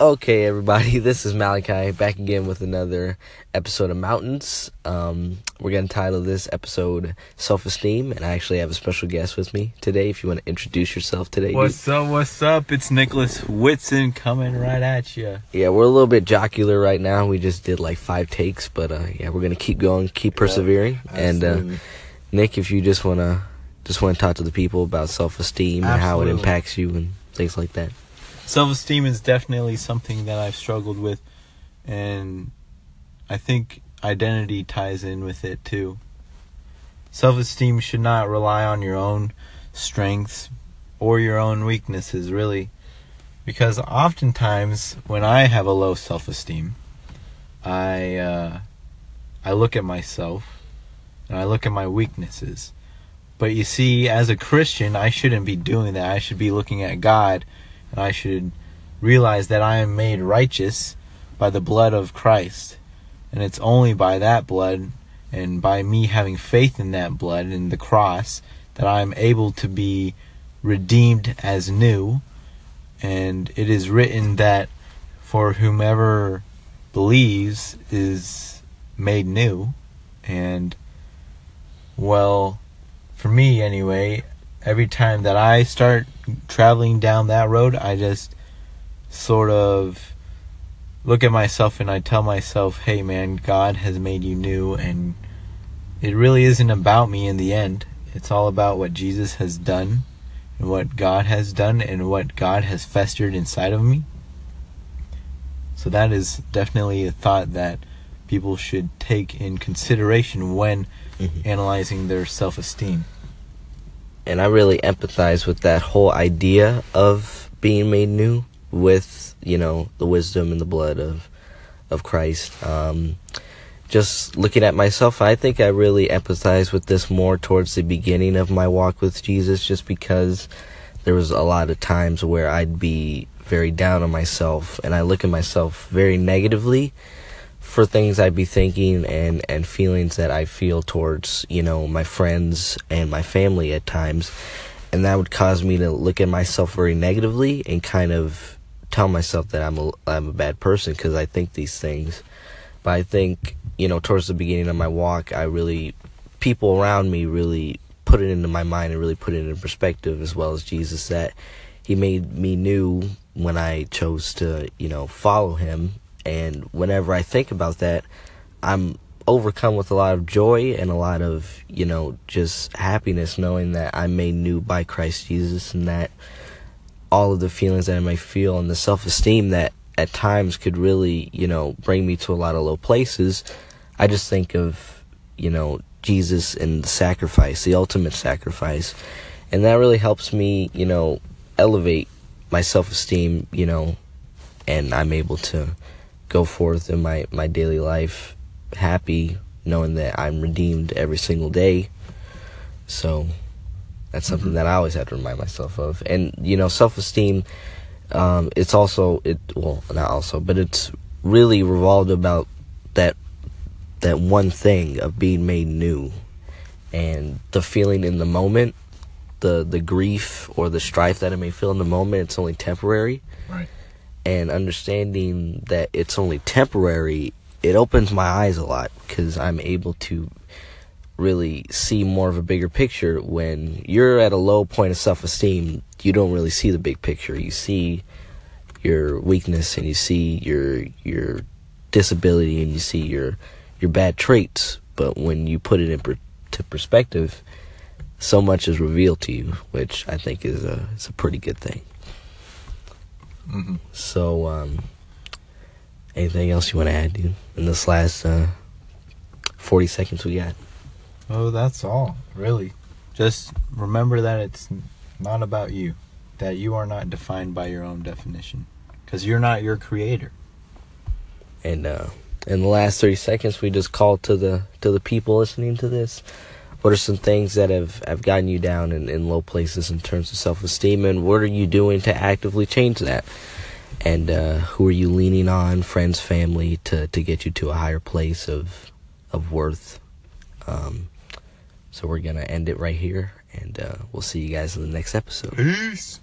Okay, everybody, this is Malachi back again with another episode of Mountains. Um, we're going to title this episode Self Esteem, and I actually have a special guest with me today. If you want to introduce yourself today, What's up? What's up? It's Nicholas Whitson coming right at you. Yeah, we're a little bit jocular right now. We just did like five takes, but uh, yeah, we're going to keep going, keep persevering. and uh, Nick, if you just want to just want to talk to the people about self esteem and how it impacts you and things like that. Self esteem is definitely something that I've struggled with, and I think identity ties in with it too. Self esteem should not rely on your own strengths or your own weaknesses, really. Because oftentimes, when I have a low self esteem, I, uh, I look at myself and I look at my weaknesses. But you see, as a Christian, I shouldn't be doing that. I should be looking at God I should realize that I am made righteous by the blood of Christ. And it's only by that blood and by me having faith in that blood and the cross that I am able to be redeemed as new. And it is written that for whomever believes is made new. And, well, for me anyway, every time that I start traveling down that road, I just sort of look at myself and I tell myself, hey man, God has made you new, and it really isn't about me in the end. It's all about what Jesus has done and what God has done and what God has festered inside of me. So that is definitely a thought that people should take in consideration when Mhm. analyzing their self esteem. And I really empathize with that whole idea of being made new with you know the wisdom and the blood of of Christ. Um, just looking at myself, I think I really empathize with this more towards the beginning of my walk with Jesus, just because there was a lot of times where I'd be very down on myself, and I look at myself very negatively for things I'd be thinking and and feelings that I feel towards you know my friends and my family at times, and that would cause me to look at myself very negatively and kind of tell myself that I'm a I'm a bad person because I think these things. But I think you know towards the beginning of my walk, I really people around me really put it into my mind and really put it in perspective as well as Jesus that he made me new when I chose to you know follow him and whenever I think about that, I'm overcome with a lot of joy and a lot of, you know, just happiness knowing that I'm made new by Christ Jesus and that all of the feelings that I may feel and the self esteem that at times could really, you know, bring me to a lot of low places. I just think of, you know, Jesus and the sacrifice, the ultimate sacrifice. And that really helps me, you know, elevate my self esteem, you know, and I'm able to go forth in my, my daily life happy knowing that I'm redeemed every single day. So that's something that I always have to remind myself of. And you know, self esteem um it's also it well not also, but it's really revolved about that that one thing of being made new and the feeling in the moment the the grief or the strife that I may feel in the moment it's only temporary Right. And understanding that it's only temporary, it opens my eyes a lot because I'm able to really see more of a bigger picture. When you're at a low point of self esteem, you don't really see the big picture. You see your weakness and you see your your disability and you see your your bad traits. But when you put it into to perspective, so much is revealed to you, which I think is a is a pretty good thing. Mm-hmm. So, um, anything else you want to add, dude? In this last uh, forty seconds we got. Oh, that's all, really. Just remember that it's not about you. That you are not defined by your own definition. Because you're not your creator. And uh, in the last thirty seconds, we just call to the to the people listening to this. What are some things that have, have gotten you down in, in low places in terms of self esteem, and what are you doing to actively change that? And uh, who are you leaning on, friends, family, to, to get you to a higher place of of worth? Um, so we're gonna end it right here, and uh, we'll see you guys in the next episode. Peace.